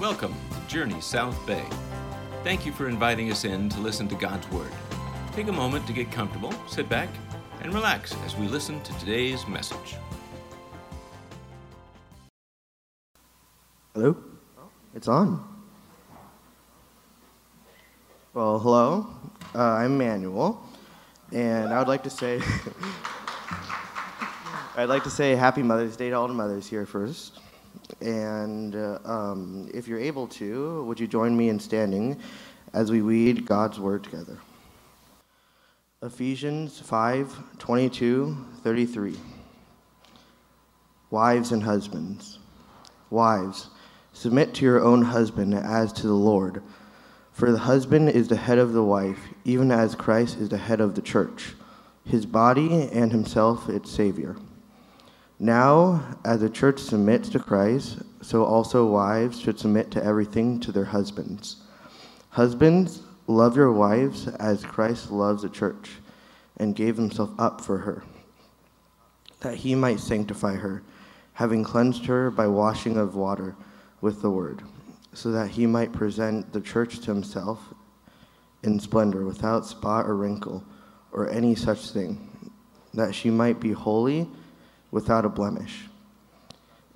Welcome to Journey South Bay. Thank you for inviting us in to listen to God's Word. Take a moment to get comfortable, sit back, and relax as we listen to today's message. Hello? It's on. Well, hello. Uh, I'm Manuel, and I would like to say, I'd like to say Happy Mother's Day to all the mothers here first. And uh, um, if you're able to, would you join me in standing as we read God's Word together? Ephesians 5 22 33. Wives and husbands. Wives, submit to your own husband as to the Lord. For the husband is the head of the wife, even as Christ is the head of the church, his body and himself its Savior. Now, as the church submits to Christ, so also wives should submit to everything to their husbands. Husbands, love your wives as Christ loves the church and gave himself up for her, that he might sanctify her, having cleansed her by washing of water with the word, so that he might present the church to himself in splendor, without spot or wrinkle or any such thing, that she might be holy without a blemish.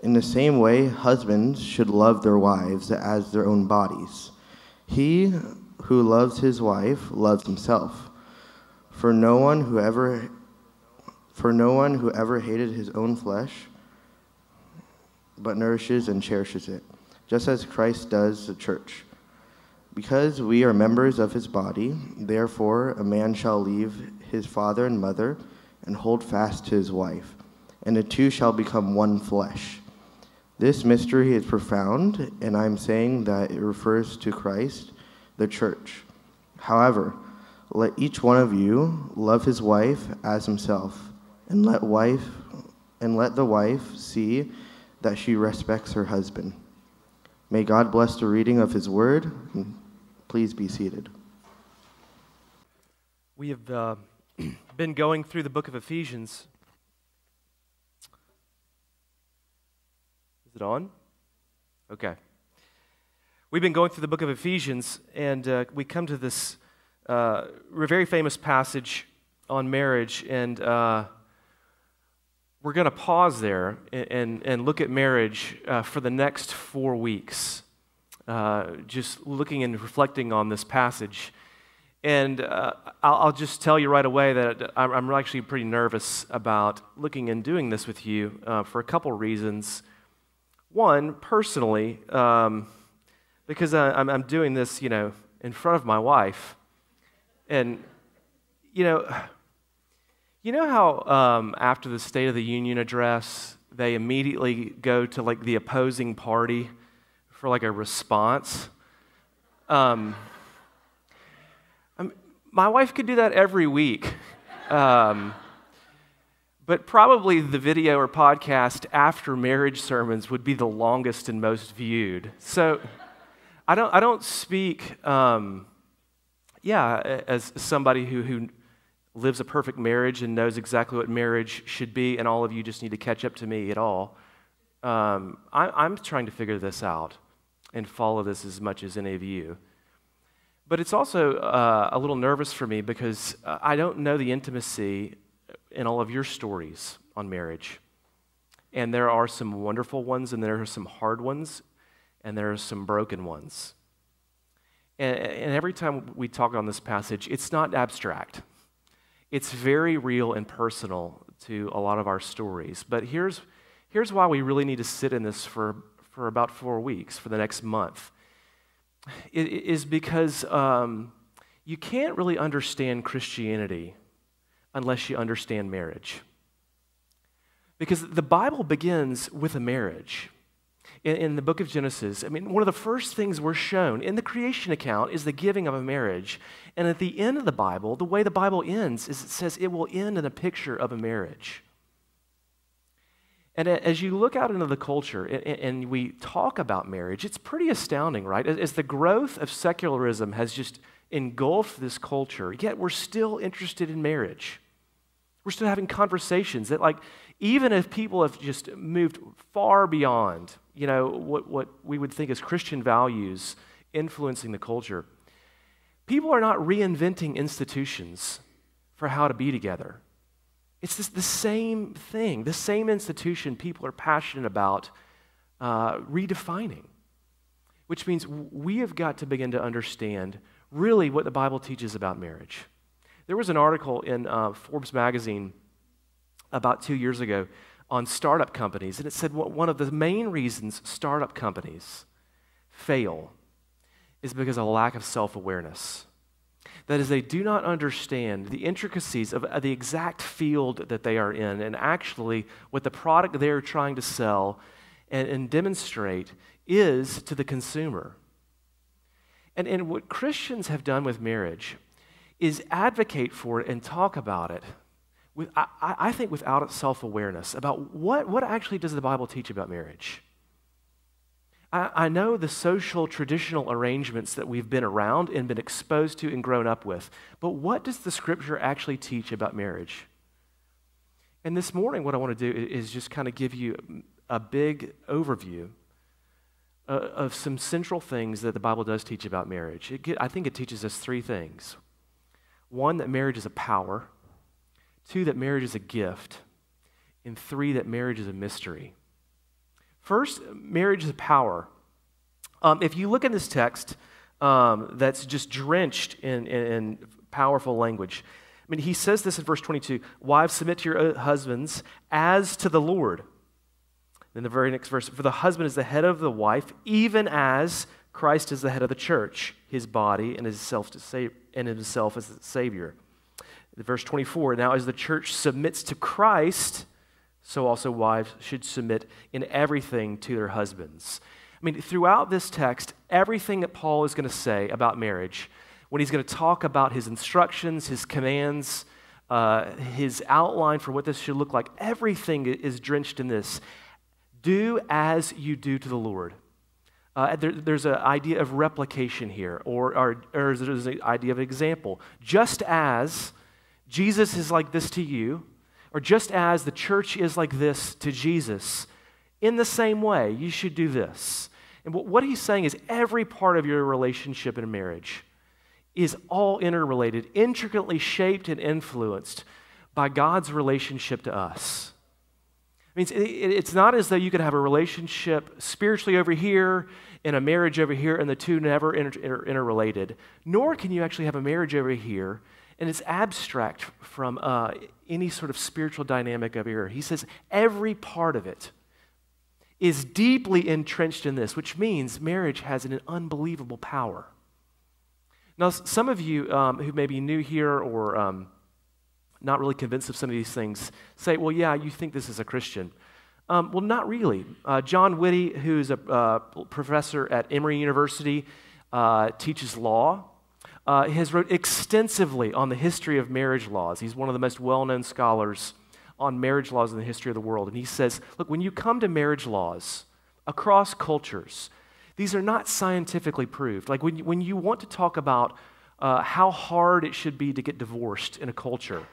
In the same way, husbands should love their wives as their own bodies. He who loves his wife loves himself. For no one who ever for no one who ever hated his own flesh but nourishes and cherishes it, just as Christ does the church. Because we are members of his body, therefore a man shall leave his father and mother and hold fast to his wife and the two shall become one flesh. This mystery is profound, and I'm saying that it refers to Christ, the church. However, let each one of you love his wife as himself, and let wife and let the wife see that she respects her husband. May God bless the reading of his word. Please be seated. We have uh, been going through the book of Ephesians Is it on? Okay. We've been going through the book of Ephesians, and uh, we come to this uh, very famous passage on marriage, and uh, we're going to pause there and, and, and, look at marriage uh, for the next four weeks, uh, just looking and reflecting on this passage. And uh, I'll, I'll, just tell you right away that I'm, I'm, actually pretty nervous about looking and doing this with you for a couple reasons. One, personally, um, because I, am doing this, you know, in front of my wife. And, you know, you know how um, after the State of the Union address, they immediately go to like the opposing party for like a response? Um, my wife could do that every week. Um, but probably the video or podcast after marriage sermons would be the longest and most viewed. So I don't, I don't speak, um, yeah, as somebody who, who lives a perfect marriage and knows exactly what marriage should be, and all of you just need to catch up to me at all. Um, I, am trying to figure this out and follow this as much as any of you. But it's also uh, a little nervous for me because I don't know the intimacy in all of your stories on marriage. And there are some wonderful ones, and there are some hard ones, and there are some broken ones. And, and every time we talk on this passage, it's not abstract. It's very real and personal to a lot of our stories. But here's, here's why we really need to sit in this for, for about four weeks, for the next month. It is because um, you can't really understand Christianity unless you understand marriage. Because the Bible begins with a marriage. In, in, the book of Genesis, I mean, one of the first things we're shown in the creation account is the giving of a marriage. And at the end of the Bible, the way the Bible ends is it says it will end in a picture of a marriage. And as you look out into the culture and we talk about marriage, it's pretty astounding, right? As the growth of secularism has just engulfed this culture, yet we're still interested in marriage. We're still having conversations that, like, even if people have just moved far beyond, you know, what, what we would think as Christian values influencing the culture, people are not reinventing institutions for how to be together. It's this, the same thing, the same institution people are passionate about uh, redefining, which means we have got to begin to understand really what the Bible teaches about marriage. There was an article in uh, Forbes magazine about two years ago on startup companies, and it said one of the main reasons startup companies fail is because of a lack of self awareness. That is, they do not understand the intricacies of the exact field that they are in and actually what the product they're trying to sell and, and demonstrate is to the consumer. And, and what Christians have done with marriage is advocate for it and talk about it, with, I, I think, without self awareness about what, what actually does the Bible teach about marriage. I, know the social traditional arrangements that we've been around and been exposed to and grown up with, but what does the scripture actually teach about marriage? And this morning, what I want to do is just kind of give you a big overview uh, of some central things that the Bible does teach about marriage. Get, I think it teaches us three things one, that marriage is a power, two, that marriage is a gift, and three, that marriage is a mystery. First, marriage is a power. Um, if you look in this text um, that's just drenched in, in, in powerful language, I mean, he says this in verse 22 Wives, submit to your uh, husbands as to the Lord. Then the very next verse For the husband is the head of the wife, even as Christ is the head of the church, his body, and to save, and himself as the Savior. Verse 24 Now, as the church submits to Christ, so also wives should submit in everything to their husbands. I mean, throughout this text, everything that Paul is going to say about marriage, when he's going to talk about his instructions, his commands, uh, his outline for what this should look like, everything is drenched in this. Do as you do to the Lord. Uh, there, there's an idea of replication here, or, or, or there's an idea of example. Just as Jesus is like this to you, or just as the church is like this to Jesus, in the same way, you should do this. And what he's saying is every part of your relationship in marriage is all interrelated, intricately shaped and influenced by God's relationship to us. It means it's not as though you could have a relationship spiritually over here and a marriage over here, and the two never inter- inter- interrelated. Nor can you actually have a marriage over here and it's abstract from uh, any sort of spiritual dynamic over here. He says every part of it is deeply entrenched in this, which means marriage has an unbelievable power. Now, some of you um, who may be new here or um, not really convinced of some of these things say, well, yeah, you think this is a Christian. Um, well, not really. Uh, John Witte, who's a uh, professor at Emory University, uh, teaches law uh, has wrote extensively on the history of marriage laws. He's one of the most well-known scholars on marriage laws in the history of the world. And he says, look, when you come to marriage laws across cultures, these are not scientifically proved. Like when you, when you want to talk about uh, how hard it should be to get divorced in a culture,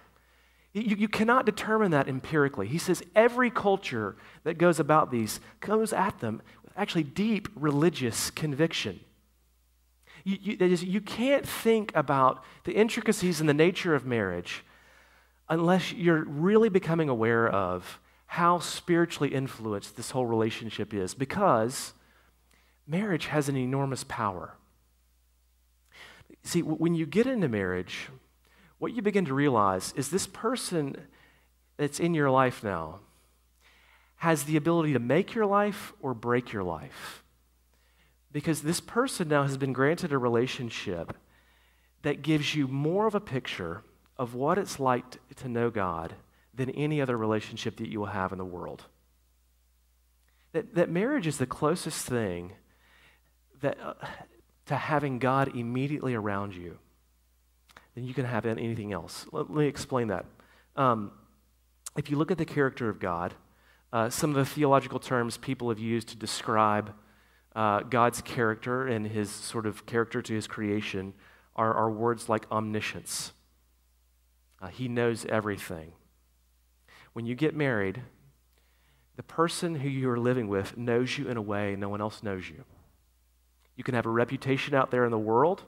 you, you cannot determine that empirically. He says every culture that goes about these goes at them with actually deep religious conviction. You, you, you can't think about the intricacies and the nature of marriage unless you're really becoming aware of how spiritually influenced this whole relationship is because marriage has an enormous power. See, when you get into marriage, what you begin to realize is this person that's in your life now has the ability to make your life or break your life. Because this person now has been granted a relationship that gives you more of a picture of what it's like to know God than any other relationship that you will have in the world. That, that marriage is the closest thing that, uh, to having God immediately around you than you can have anything else. Let, let me explain that. Um, if you look at the character of God, uh, some of the theological terms people have used to describe uh, God's character and his sort of character to his creation are, are words like omniscience. Uh, he knows everything. when you get married, the person who you are living with knows you in a way no one else knows you. You can have a reputation out there in the world,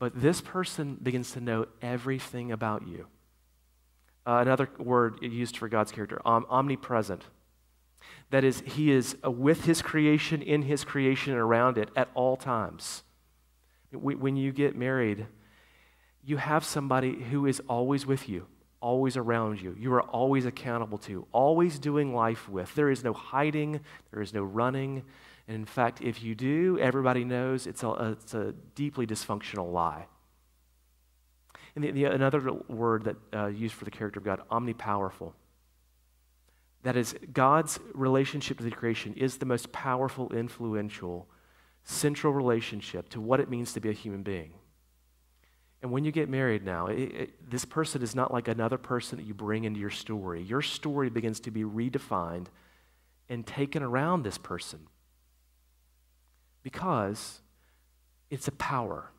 but this person begins to know everything about you. Uh, another word used for God's character, om- omnipresent. That is, he is uh, with his creation, in his creation, and around it at all times. When you get married, you have somebody who is always with you, always around you. You are always accountable to, always doing life with. There is no hiding, there is no running. And in fact, if you do, everybody knows it's a, it's a deeply dysfunctional lie. And the, the, another word that uh, used for the character of God, omnipowerful. That is, God's relationship to the creation is the most powerful, influential, central relationship to what it means to be a human being. And when you get married now, it, it, this person is not like another person that you bring into your story. Your story begins to be redefined and taken around this person because it's a power.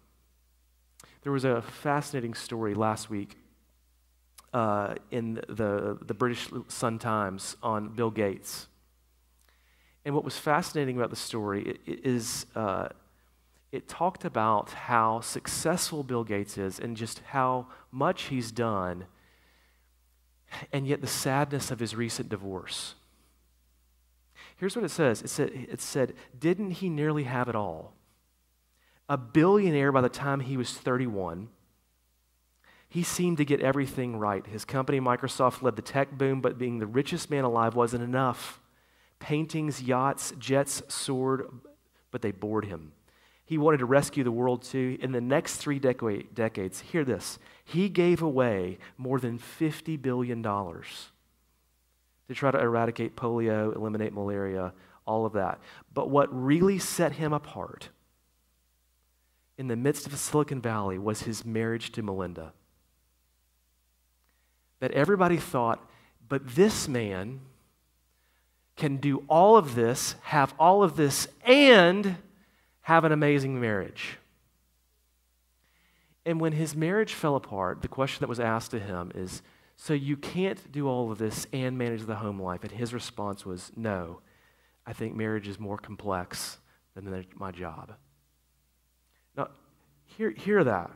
There was a fascinating story last week uh, in the, the British Sunday Times on Bill Gates. And what was fascinating about the story is uh, it talked about how successful Bill Gates is and just how much he's done, and yet the sadness of his recent divorce. Here's what it says it said, it said Didn't he nearly have it all? a billionaire by the time he was 31. He seemed to get everything right. His company, Microsoft, led the tech boom, but being the richest man alive wasn't enough. Paintings, yachts, jets soared, but they bored him. He wanted to rescue the world too. In the next three decades, hear this, he gave away more than $50 billion to try to eradicate polio, eliminate malaria, all of that. But what really set him apart in the midst of Silicon Valley was his marriage to Melinda. That everybody thought, but this man can do all of this, have all of this, and have an amazing marriage. And when his marriage fell apart, the question that was asked to him is So you can't do all of this and manage the home life? And his response was No, I think marriage is more complex than my job. Now, hear, hear that.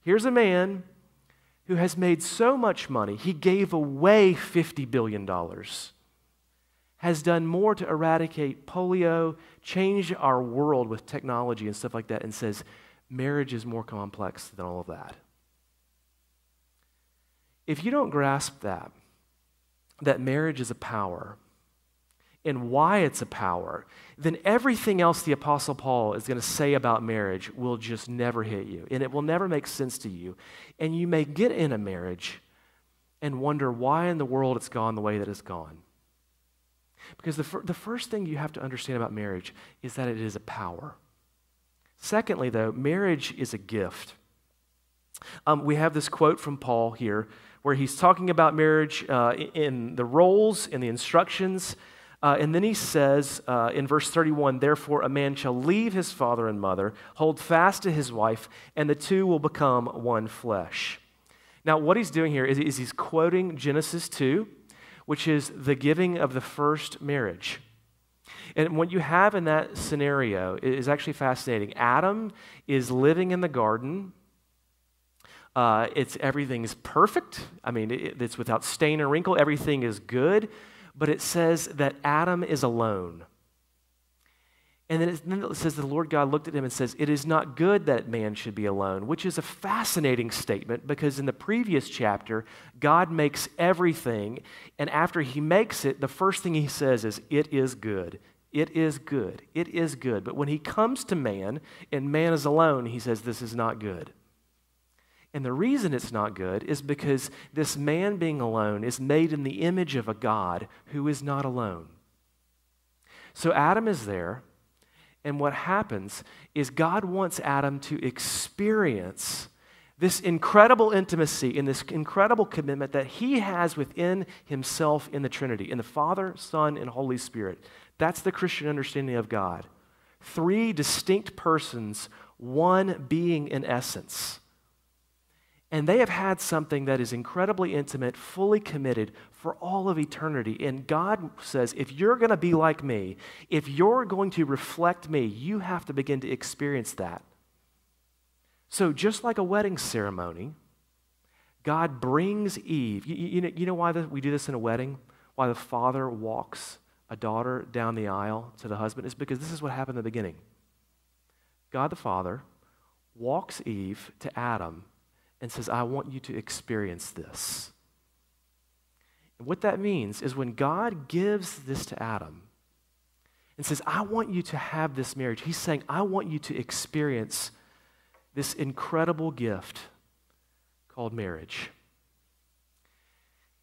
Here's a man who has made so much money, he gave away $50 billion, has done more to eradicate polio, change our world with technology and stuff like that, and says marriage is more complex than all of that. If you don't grasp that, that marriage is a power, and why it's a power, then everything else the Apostle Paul is going to say about marriage will just never hit you. And it will never make sense to you. And you may get in a marriage and wonder why in the world it's gone the way that it's gone. Because the, fir- the first thing you have to understand about marriage is that it is a power. Secondly, though, marriage is a gift. Um, we have this quote from Paul here where he's talking about marriage uh, in the roles, in the instructions, uh, and then he says uh, in verse 31 Therefore, a man shall leave his father and mother, hold fast to his wife, and the two will become one flesh. Now, what he's doing here is, is he's quoting Genesis 2, which is the giving of the first marriage. And what you have in that scenario is actually fascinating. Adam is living in the garden. Uh, it's everything's perfect. I mean, it, it's without stain or wrinkle. Everything is good but it says that Adam is alone. And then it, then it says the Lord God looked at him and says, It is not good that man should be alone, which is a fascinating statement because in the previous chapter, God makes everything. And after he makes it, the first thing he says is, It is good. It is good. It is good. But when he comes to man and man is alone, he says, This is not good. And the reason it's not good is because this man being alone is made in the image of a God who is not alone. So Adam is there, and what happens is God wants Adam to experience this incredible intimacy and this incredible commitment that he has within himself in the Trinity, in the Father, Son, and Holy Spirit. That's the Christian understanding of God. Three distinct persons, one being in essence. And they have had something that is incredibly intimate, fully committed for all of eternity. And God says, if you're going to be like me, if you're going to reflect me, you have to begin to experience that. So, just like a wedding ceremony, God brings Eve. You, you, know, you know why we do this in a wedding? Why the father walks a daughter down the aisle to the husband? Is because this is what happened in the beginning. God the Father walks Eve to Adam and says, I want you to experience this. And what that means is when God gives this to Adam and says, I want you to have this marriage, he's saying, I want you to experience this incredible gift called marriage.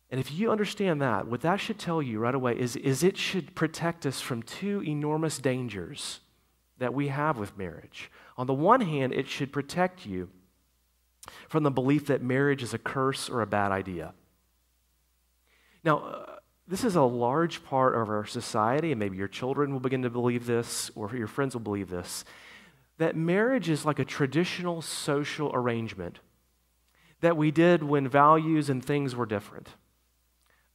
And if you understand that, what that should tell you right away is, is it should protect us from two enormous dangers that we have with marriage. On the one hand, it should protect you from the belief that marriage is a curse or a bad idea. Now, uh, this is a large part of our society, and maybe your children will begin to believe this, or your friends will believe this, that marriage is like a traditional social arrangement that we did when values and things were different.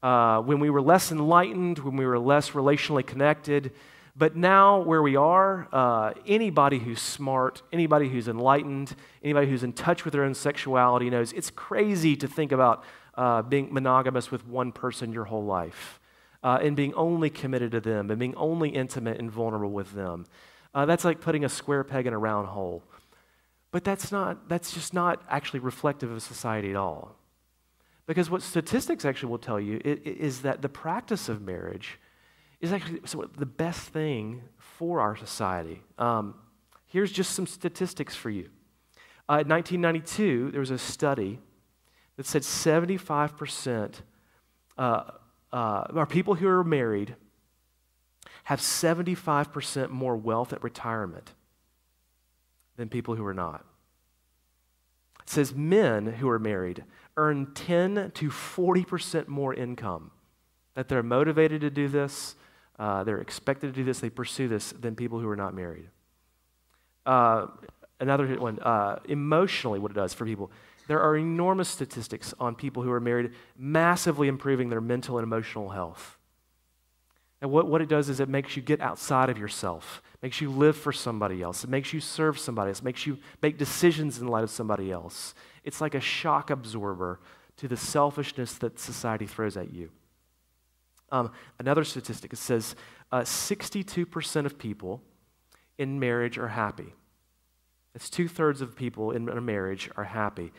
Uh, when we were less enlightened, when we were less relationally connected. But now, where we are, uh, anybody who's smart, anybody who's enlightened, anybody who's in touch with their own sexuality knows it's crazy to think about uh, being monogamous with one person your whole life uh, and being only committed to them and being only intimate and vulnerable with them. Uh, that's like putting a square peg in a round hole. But that's, not, that's just not actually reflective of society at all. Because what statistics actually will tell you is that the practice of marriage is actually the best thing for our society. Um, here's just some statistics for you. Uh, in 1992, there was a study that said 75% uh, uh, people who are married have 75% more wealth at retirement than people who are not. It says men who are married earn 10 to 40% more income. That they're motivated to do this, uh, they're expected to do this, they pursue this than people who are not married. Uh, another one, uh, emotionally, what it does for people. There are enormous statistics on people who are married massively improving their mental and emotional health. And what, what it does is it makes you get outside of yourself, makes you live for somebody else, it makes you serve somebody else, makes you make decisions in light of somebody else. It's like a shock absorber to the selfishness that society throws at you. Um, another statistic it says uh, 62% of people in marriage are happy. It's two thirds of people in a marriage are happy.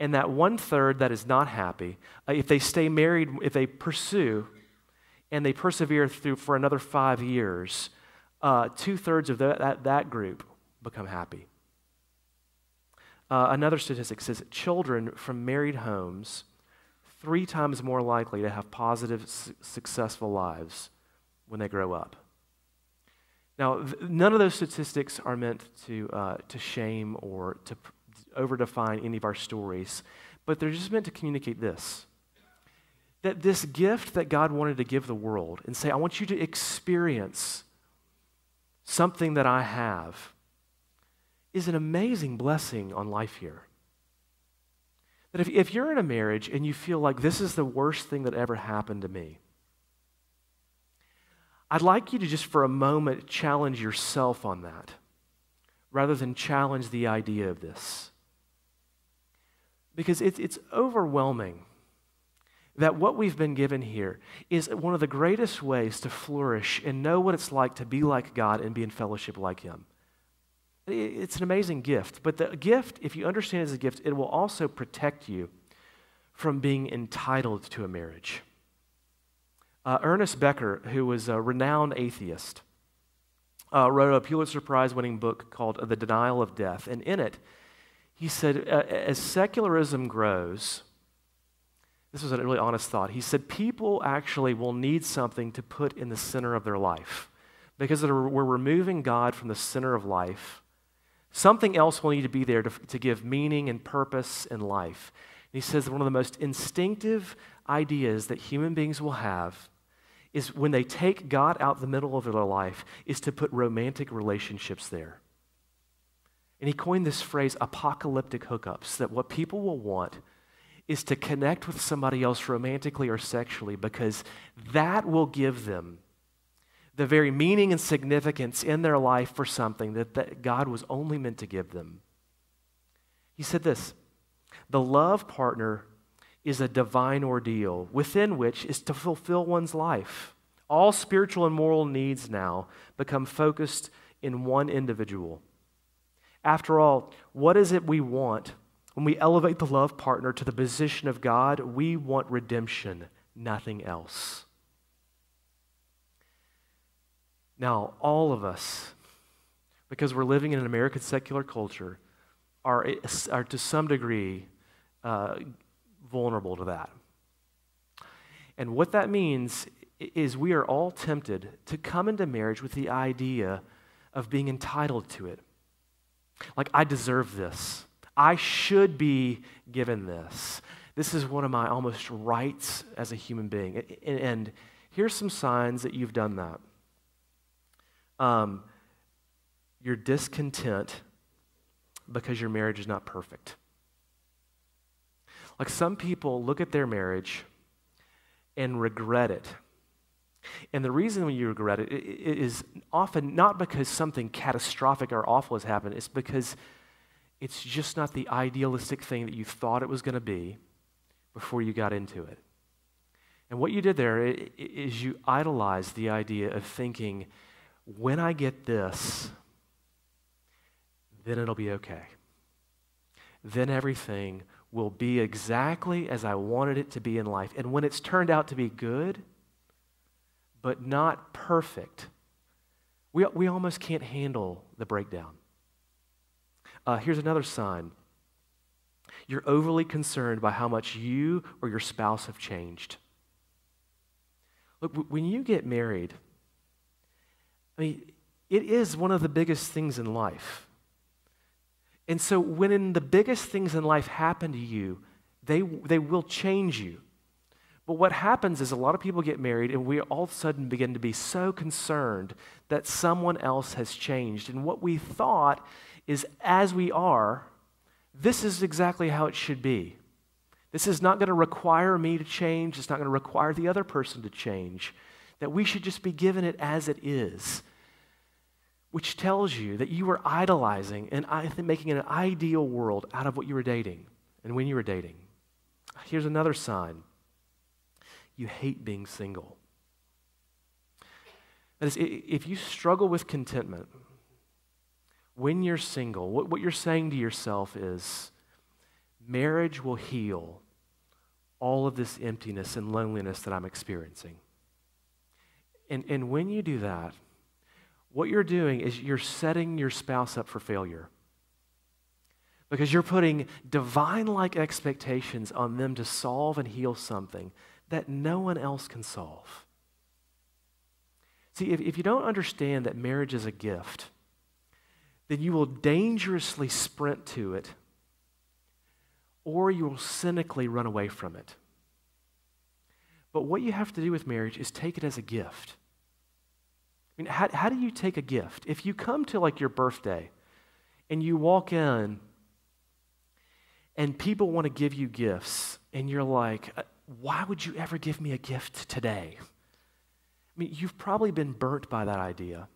And that one third that is not happy, uh, if they stay married, if they pursue and they persevere through for another five years, uh, two thirds of that, that, that, group become happy. Uh, another statistic says children from married homes three times more likely to have positive, su- successful lives when they grow up. Now, th- none of those statistics are meant to, uh, to shame or to p- overdefine any of our stories, but they're just meant to communicate this that this gift that God wanted to give the world and say, I want you to experience something that I have is an amazing blessing on life here. That if, if you're in a marriage and you feel like this is the worst thing that ever happened to me, I'd like you to just for a moment challenge yourself on that rather than challenge the idea of this. Because it's, it's overwhelming that what we've been given here is one of the greatest ways to flourish and know what it's like to be like God and be in fellowship like Him. It's an amazing gift, but the gift, if you understand it as a gift, it will also protect you from being entitled to a marriage. Uh, Ernest Becker, who was a renowned atheist, uh, wrote a Pulitzer Prize winning book called The Denial of Death. And in it, he said, uh, as secularism grows, this was a really honest thought. He said, People actually will need something to put in the center of their life. Because we're removing God from the center of life, something else will need to be there to, to give meaning and purpose in life. And he says one of the most instinctive ideas that human beings will have is when they take God out the middle of their life, is to put romantic relationships there. And he coined this phrase apocalyptic hookups that what people will want is to connect with somebody else romantically or sexually because that will give them the very meaning and significance in their life for something that, that God was only meant to give them. He said this The love partner is a divine ordeal within which is to fulfill one's life. All spiritual and moral needs now become focused in one individual. After all, what is it we want when we elevate the love partner to the position of God? We want redemption, nothing else. Now, all of us, because we're living in an American secular culture, are, are to some degree uh, vulnerable to that. And what that means is we are all tempted to come into marriage with the idea of being entitled to it. Like, I deserve this. I should be given this. This is one of my almost rights as a human being. And here's some signs that you've done that um, you're discontent because your marriage is not perfect. Like some people look at their marriage and regret it. And the reason when you regret it is often not because something catastrophic or awful has happened, it's because it's just not the idealistic thing that you thought it was going to be before you got into it. And what you did there is you idolized the idea of thinking when I get this, then it'll be okay. Then everything will be exactly as I wanted it to be in life. And when it's turned out to be good, but not perfect, we, we almost can't handle the breakdown. Uh, here's another sign you're overly concerned by how much you or your spouse have changed. Look, when you get married, I mean, it is one of the biggest things in life. And so, when the biggest things in life happen to you, they, they will change you. But what happens is a lot of people get married, and we all of a sudden begin to be so concerned that someone else has changed. And what we thought is, as we are, this is exactly how it should be. This is not going to require me to change, it's not going to require the other person to change that we should just be given it as it is, which tells you that you were idolizing and making an ideal world out of what you were dating and when you were dating. Here's another sign you hate being single. That is, if you struggle with contentment when you're single, what you're saying to yourself is marriage will heal all of this emptiness and loneliness that I'm experiencing. And, and when you do that, what you're doing is you're setting your spouse up for failure. Because you're putting divine like expectations on them to solve and heal something that no one else can solve. See, if, if you don't understand that marriage is a gift, then you will dangerously sprint to it or you will cynically run away from it. But what you have to do with marriage is take it as a gift. I mean, how, how do you take a gift? If you come to like your birthday and you walk in and people want to give you gifts, and you're like, uh, why would you ever give me a gift today? I mean, you've probably been burnt by that idea,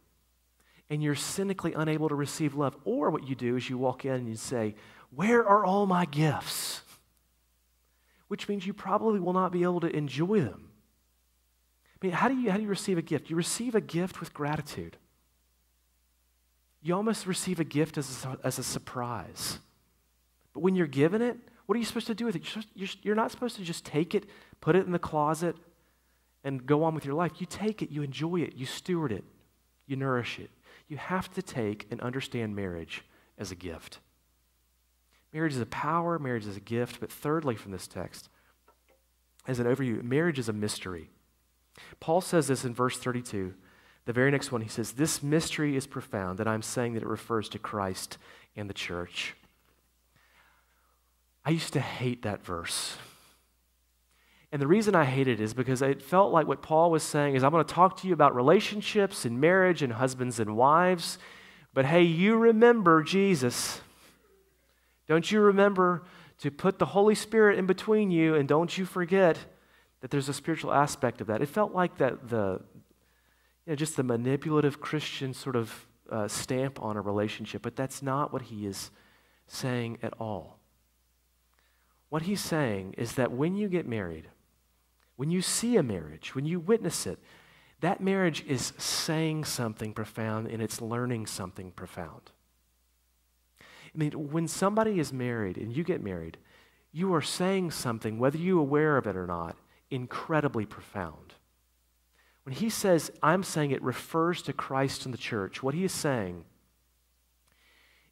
and you're cynically unable to receive love. Or what you do is you walk in and you say, Where are all my gifts? Which means you probably will not be able to enjoy them. I mean, how do you, how do you receive a gift? You receive a gift with gratitude. You almost receive a gift as a, as a surprise. But when you're given it, what are you supposed to do with it? You're, you're, you're not supposed to just take it, put it in the closet, and go on with your life. You take it, you enjoy it, you steward it, you nourish it. You have to take and understand marriage as a gift. Marriage is a power, marriage is a gift, but thirdly, from this text, as an overview, marriage is a mystery. Paul says this in verse 32. The very next one, he says, This mystery is profound, and I'm saying that it refers to Christ and the church. I used to hate that verse. And the reason I hated it is because it felt like what Paul was saying is I'm going to talk to you about relationships and marriage and husbands and wives, But hey, you remember Jesus. Don't you remember to put the Holy Spirit in between you, and don't you forget that there's a spiritual aspect of that. It felt like that the, you know, just the manipulative Christian sort of uh, stamp on a relationship, but that's not what he is saying at all. What he's saying is that when you get married, when you see a marriage, when you witness it, that marriage is saying something profound and it's learning something profound. I mean, when somebody is married and you get married, you are saying something, whether you're aware of it or not, incredibly profound. When he says, I'm saying it refers to Christ and the church, what he is saying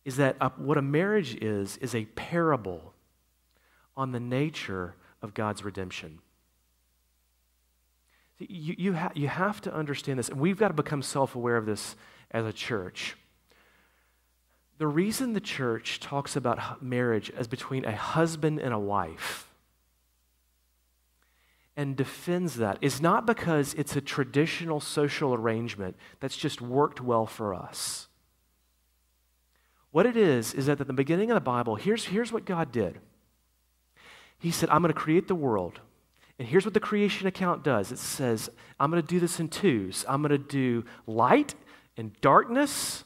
is that a, what a marriage is, is a parable on the nature of God's redemption. You, you, ha- you have to understand this, and we've got to become self aware of this as a church. The reason the church talks about marriage as between a husband and a wife and defends that is not because it's a traditional social arrangement that's just worked well for us. What it is, is that at the beginning of the Bible, here's, here's what God did. He said, I'm going to create the world. And here's what the creation account does it says, I'm going to do this in twos. I'm going to do light and darkness.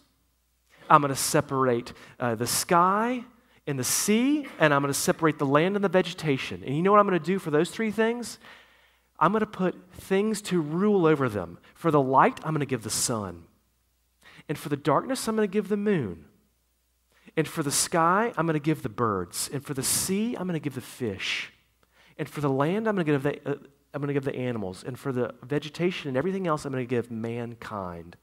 I'm going to separate uh, the sky and the sea, and I'm going to separate the land and the vegetation. And you know what I'm going to do for those three things? I'm going to put things to rule over them. For the light, I'm going to give the sun. And for the darkness, I'm going to give the moon. And for the sky, I'm going to give the birds. And for the sea, I'm going to give the fish. And for the land, I'm going to give the, uh, I'm going to give the animals. And for the vegetation and everything else, I'm going to give mankind.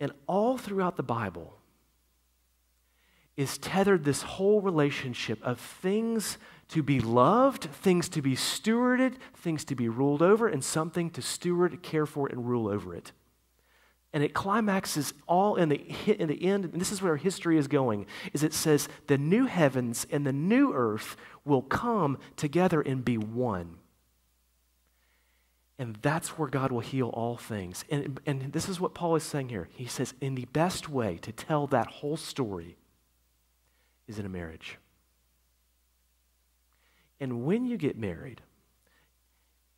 And all throughout the Bible is tethered this whole relationship of things to be loved, things to be stewarded, things to be ruled over, and something to steward, care for, and rule over it. And it climaxes all in the, in the end, and this is where history is going, is it says the new heavens and the new earth will come together and be one. And that's where God will heal all things. And, and this is what Paul is saying here. He says, in the best way to tell that whole story is in a marriage. And when you get married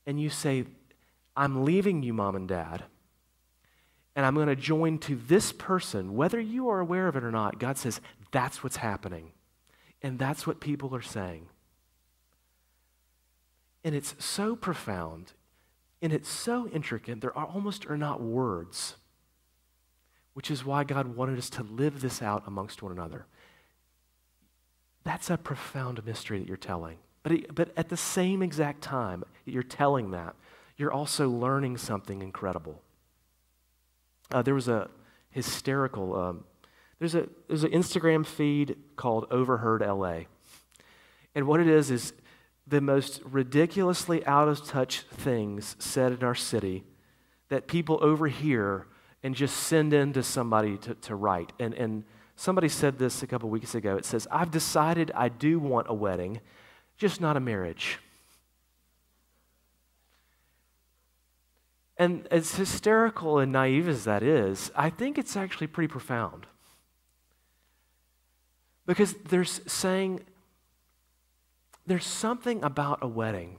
and you say, I'm leaving you, mom and dad, and I'm going to join to this person, whether you are aware of it or not, God says, that's what's happening. And that's what people are saying. And it's so profound and it's so intricate, there are almost are not words, which is why God wanted us to live this out amongst one another. That's a profound mystery that you're telling. But, it, but at the same exact time that you're telling that, you're also learning something incredible. Uh, there was a hysterical, um, there's, a, there's an Instagram feed called Overheard LA. And what it is, is the most ridiculously out of touch things said in our city that people overhear and just send in to somebody to, to write. And, and somebody said this a couple weeks ago. It says, I've decided I do want a wedding just not a marriage. And as hysterical and naive as that is, I think it's actually pretty profound. Because there's saying, there's something about a wedding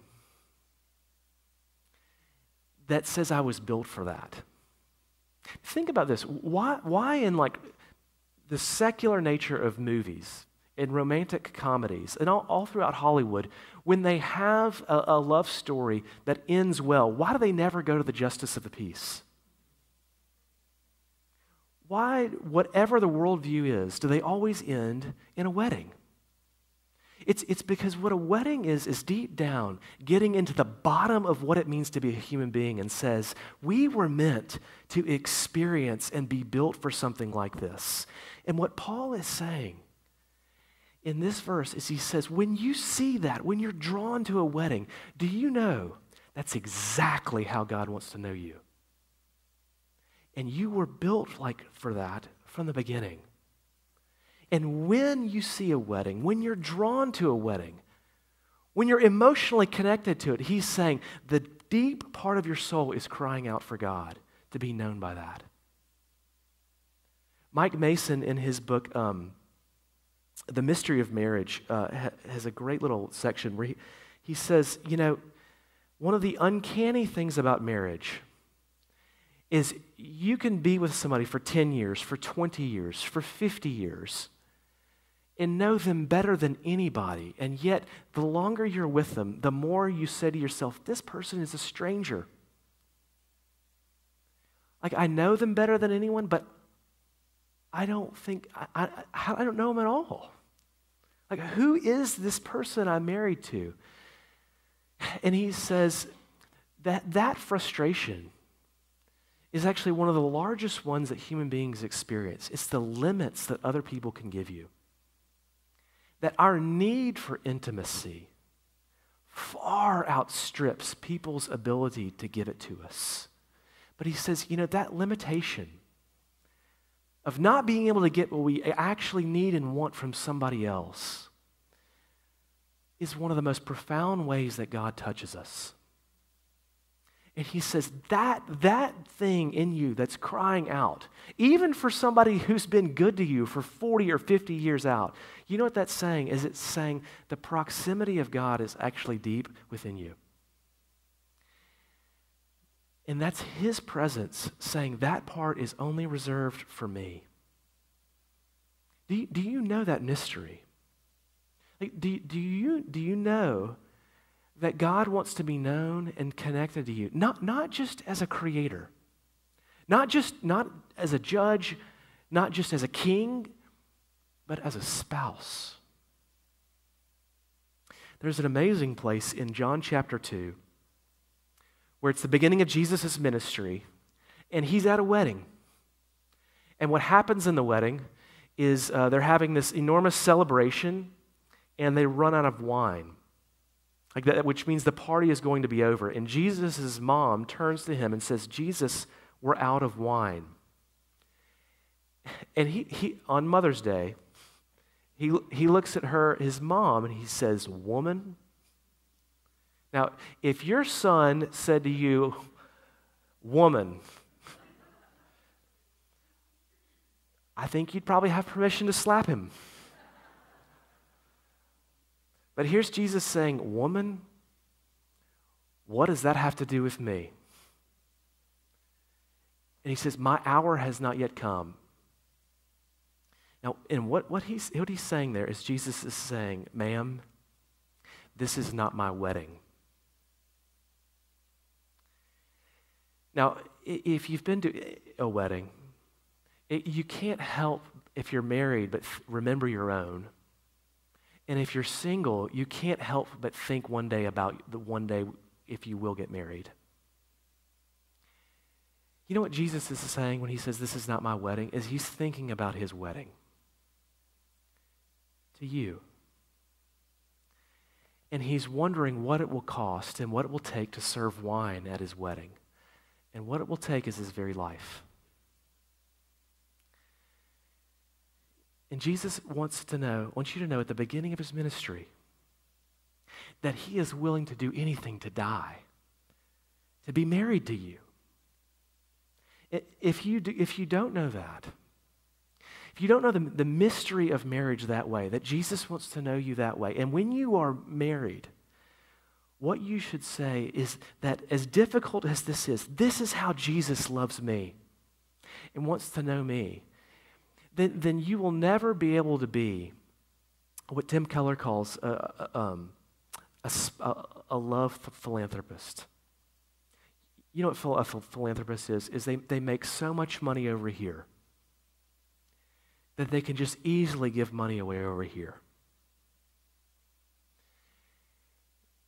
that says I was built for that. Think about this. Why, why in like the secular nature of movies, in romantic comedies and all, all throughout Hollywood, when they have a, a love story that ends well, why do they never go to the justice of the peace? Why, whatever the worldview is, do they always end in a wedding? It's, it's because what a wedding is, is deep down getting into the bottom of what it means to be a human being and says, we were meant to experience and be built for something like this. And what Paul is saying in this verse is he says, when you see that, when you're drawn to a wedding, do you know that's exactly how God wants to know you? And you were built like for that from the beginning. And when you see a wedding, when you're drawn to a wedding, when you're emotionally connected to it, he's saying the deep part of your soul is crying out for God to be known by that. Mike Mason, in his book, um, The Mystery of Marriage, uh, ha- has a great little section where he, he says, you know, one of the uncanny things about marriage is you can be with somebody for 10 years, for 20 years, for 50 years, and know them better than anybody. And yet, the longer you're with them, the more you say to yourself, this person is a stranger. Like, I know them better than anyone, but I don't think, I, I, I don't know them at all. Like, who is this person I'm married to? And he says that that frustration is actually one of the largest ones that human beings experience. It's the limits that other people can give you. That our need for intimacy far outstrips people's ability to give it to us. But he says, you know, that limitation of not being able to get what we actually need and want from somebody else is one of the most profound ways that God touches us. And he says that that thing in you that's crying out, even for somebody who's been good to you for 40 or 50 years out, you know what that's saying? Is it's saying the proximity of God is actually deep within you. And that's his presence saying that part is only reserved for me. Do you, do you know that mystery? Like, do, do, you, do you know that God wants to be known and connected to you? Not, not just as a creator, not just not as a judge, not just as a king, but as a spouse. There's an amazing place in John chapter 2 where it's the beginning of Jesus' ministry, and he's at a wedding. And what happens in the wedding is uh, they're having this enormous celebration, and they run out of wine. Like that, which means the party is going to be over. And Jesus' mom turns to him and says, Jesus, we're out of wine. And he, he on Mother's Day, he, he looks at her, his mom, and he says, Woman, now, if your son said to you, woman, I think you'd probably have permission to slap him. But here's Jesus saying, Woman, what does that have to do with me? And he says, My hour has not yet come. Now, and what, what, he's, what he's saying there is Jesus is saying, Ma'am, this is not my wedding. Now, if you've been to eh, a wedding, it, you can't help, if you're married, but remember your own. And if you're single, you can't help but think one day about the one day if you will get married. You know what Jesus is saying when he says, This is not my wedding? Is he's thinking about his wedding to you. And he's wondering what it will cost and what it will take to serve wine at his wedding. And what it will take is his very life. And Jesus wants to know, wants you to know at the beginning of his ministry that he is willing to do anything to die, to be married to you. If you, do, if you don't know that, if you don't know the, the mystery of marriage that way, that Jesus wants to know you that way, and when you are married, what you should say is that as difficult as this is, this is how Jesus loves me and wants to know me. Then, then you will never be able to be what Tim Keller calls a, a, um, a, a love philanthropist. You know what a philanthropist is? Is they, they make so much money over here that they can just easily give money away over here.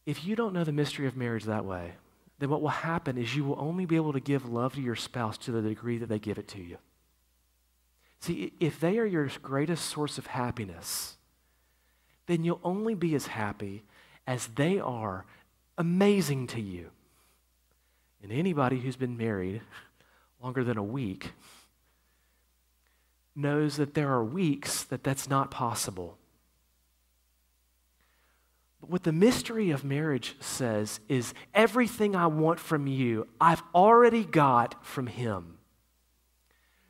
If you don't know the mystery of marriage that way, then what will happen is you will only be able to give love to your spouse to the degree that they give it to you. See, if they are your greatest source of happiness, then you'll only be as happy as they are amazing to you. And anybody who's been married longer than a week knows that there are weeks that that's not possible. But what the mystery of marriage says is everything I want from you, I've already got from him.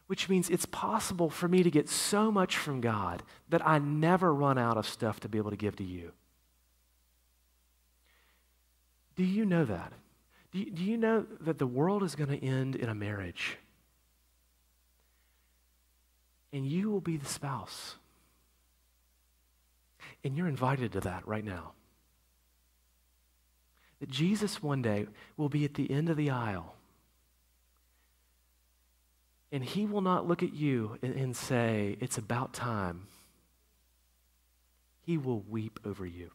which means it's possible for me to get so much from God that I never run out of stuff to be able to give to you. Do you know that? Do you, do you know that the world is going to end in a marriage? And you will be the spouse. And you're invited to that right now. That Jesus one day will be at the end of the aisle. And he will not look at you and, and say, It's about time. He will weep over you.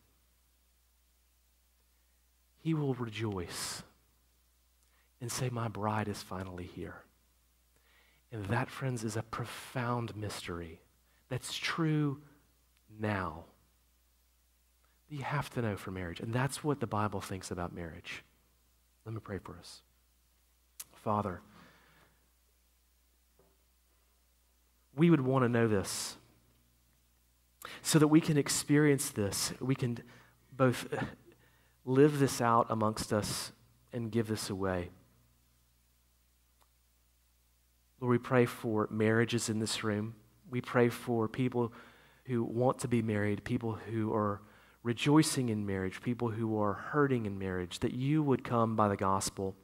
He will rejoice and say, My bride is finally here. And that, friends, is a profound mystery that's true now. You have to know for marriage. And that's what the Bible thinks about marriage. Let me pray for us. Father, we would want to know this so that we can experience this. We can both live this out amongst us and give this away. Lord, we pray for marriages in this room. We pray for people who want to be married, people who are rejoicing in marriage, people who are hurting in marriage, that you would come by the gospel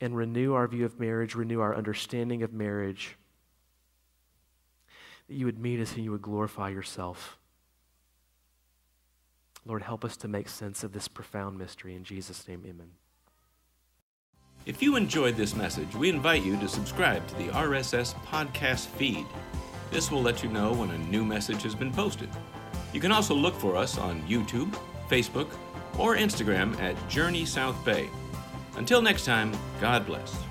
and renew our view of marriage, renew our understanding of marriage, that you would meet us and you would glorify yourself. Lord, help us to make sense of this profound mystery. In Jesus' name, amen. If you enjoyed this message, we invite you to subscribe to the RSS podcast feed. This will let you know when a new message has been posted. You can also look for us on YouTube, Facebook, or Instagram at Journey South Bay. Until next time, God bless.